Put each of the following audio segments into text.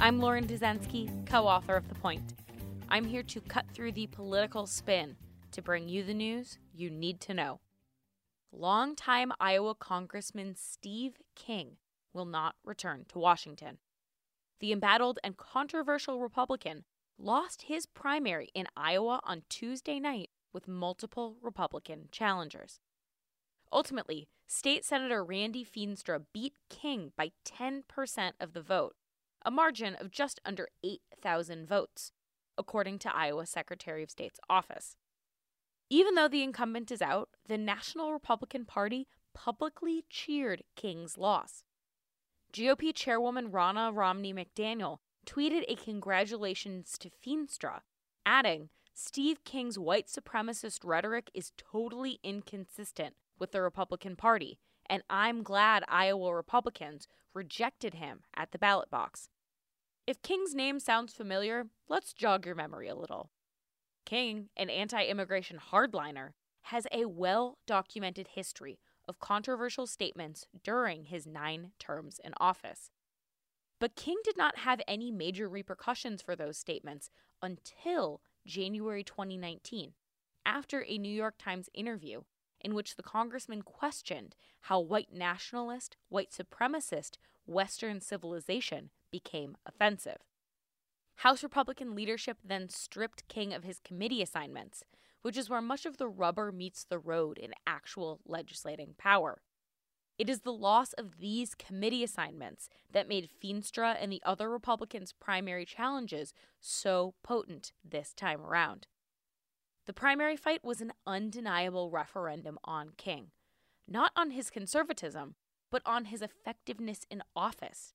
I'm Lauren Dezenski, co author of The Point. I'm here to cut through the political spin to bring you the news you need to know. Longtime Iowa Congressman Steve King will not return to Washington. The embattled and controversial Republican lost his primary in Iowa on Tuesday night with multiple Republican challengers. Ultimately, State Senator Randy Feenstra beat King by 10% of the vote, a margin of just under 8,000 votes, according to Iowa Secretary of State's office. Even though the incumbent is out, the National Republican Party publicly cheered King's loss. GOP Chairwoman Ronna Romney McDaniel tweeted a congratulations to Feenstra, adding, Steve King's white supremacist rhetoric is totally inconsistent with the Republican Party, and I'm glad Iowa Republicans rejected him at the ballot box. If King's name sounds familiar, let's jog your memory a little. King, an anti immigration hardliner, has a well documented history of controversial statements during his nine terms in office. But King did not have any major repercussions for those statements until January 2019, after a New York Times interview in which the congressman questioned how white nationalist, white supremacist Western civilization became offensive. House Republican leadership then stripped King of his committee assignments, which is where much of the rubber meets the road in actual legislating power. It is the loss of these committee assignments that made Feenstra and the other Republicans' primary challenges so potent this time around. The primary fight was an undeniable referendum on King, not on his conservatism, but on his effectiveness in office.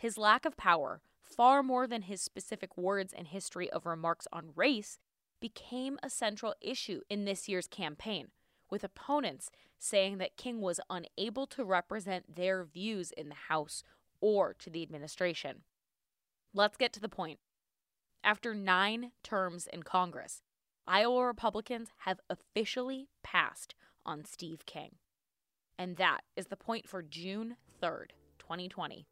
His lack of power, far more than his specific words and history of remarks on race, became a central issue in this year's campaign, with opponents saying that King was unable to represent their views in the House or to the administration. Let's get to the point. After nine terms in Congress, Iowa Republicans have officially passed on Steve King. And that is the point for June 3rd, 2020.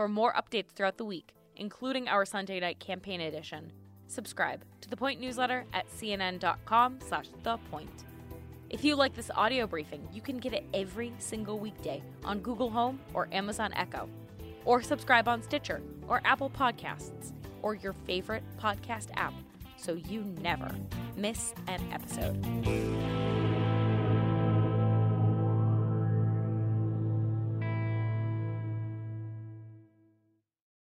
For more updates throughout the week, including our Sunday night campaign edition, subscribe to the Point newsletter at cnn.com slash the point. If you like this audio briefing, you can get it every single weekday on Google Home or Amazon Echo, or subscribe on Stitcher or Apple Podcasts or your favorite podcast app so you never miss an episode.